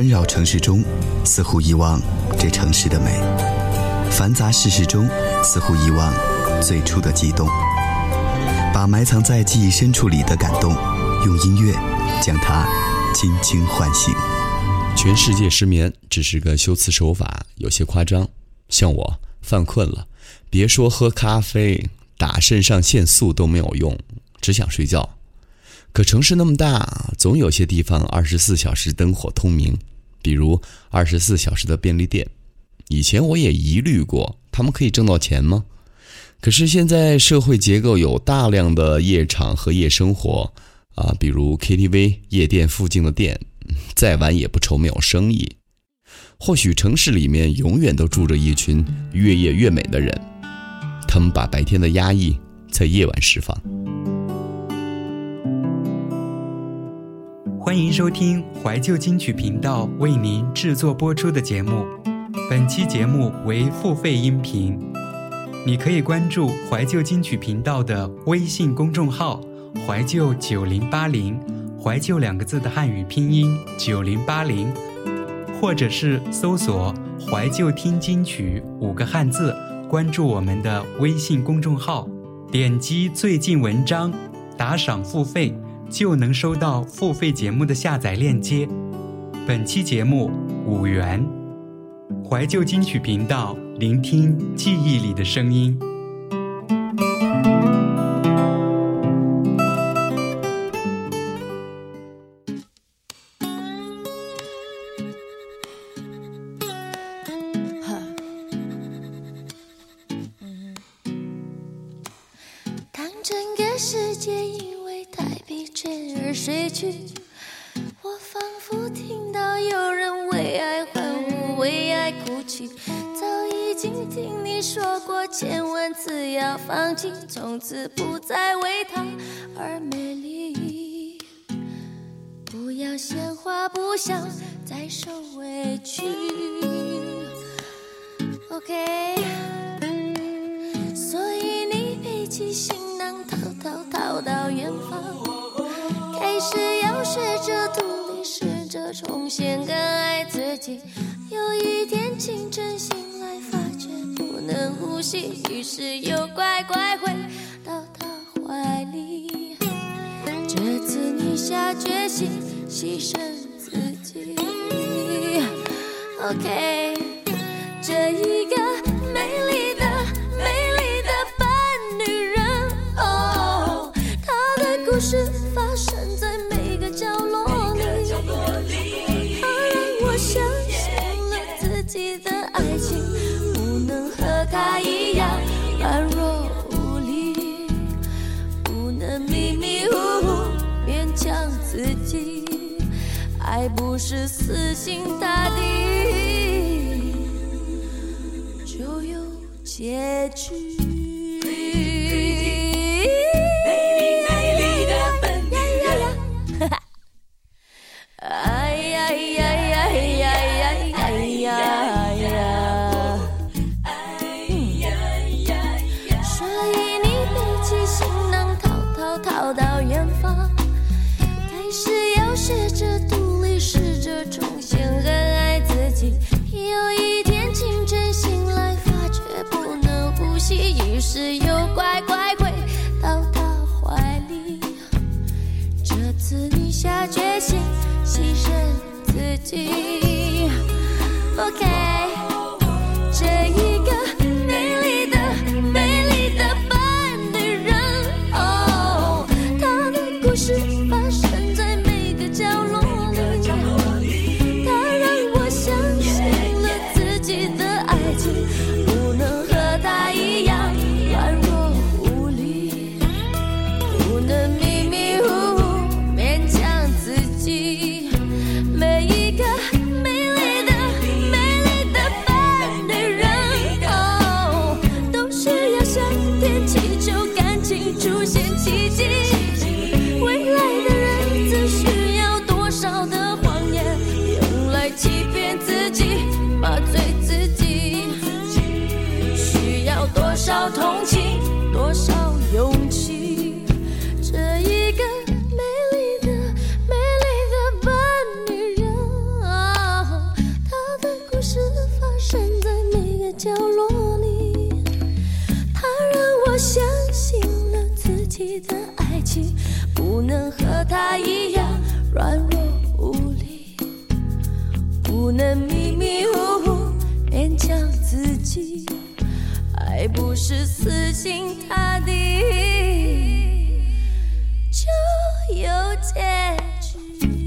纷扰城市中，似乎遗忘这城市的美；繁杂世事中，似乎遗忘最初的激动。把埋藏在记忆深处里的感动，用音乐将它轻轻唤醒。全世界失眠只是个修辞手法，有些夸张。像我犯困了，别说喝咖啡，打肾上腺素都没有用，只想睡觉。可城市那么大，总有些地方二十四小时灯火通明，比如二十四小时的便利店。以前我也疑虑过，他们可以挣到钱吗？可是现在社会结构有大量的夜场和夜生活，啊，比如 KTV、夜店附近的店，再晚也不愁没有生意。或许城市里面永远都住着一群越夜越美的人，他们把白天的压抑在夜晚释放。欢迎收听怀旧金曲频道为您制作播出的节目，本期节目为付费音频。你可以关注怀旧金曲频道的微信公众号“怀旧九零八零”，怀旧两个字的汉语拼音九零八零，或者是搜索“怀旧听金曲”五个汉字，关注我们的微信公众号，点击最近文章，打赏付费，就能收到付费节目的下载链接。本期节目五元，怀旧金曲频道。聆听记忆里的声音。当整个世界因而睡去，我仿佛听到有人为爱欢呼，为爱哭泣。早已经听你说过千万次要放弃，从此不再为他而美丽。不要鲜花不想再受委屈。OK，有一天清晨醒来，发觉不。能呼吸，于是又乖乖回到他怀里。这次你下决心牺牲自己。OK，这一个美丽还不是死心塌地就有结局。自己。同情多少勇气这一个美丽的美丽的笨女人她的故事发生在每个角落里她让我相信了自己的爱情不能和她一样软弱无力不能迷迷糊糊勉强自己。还不是死心塌地就有结局。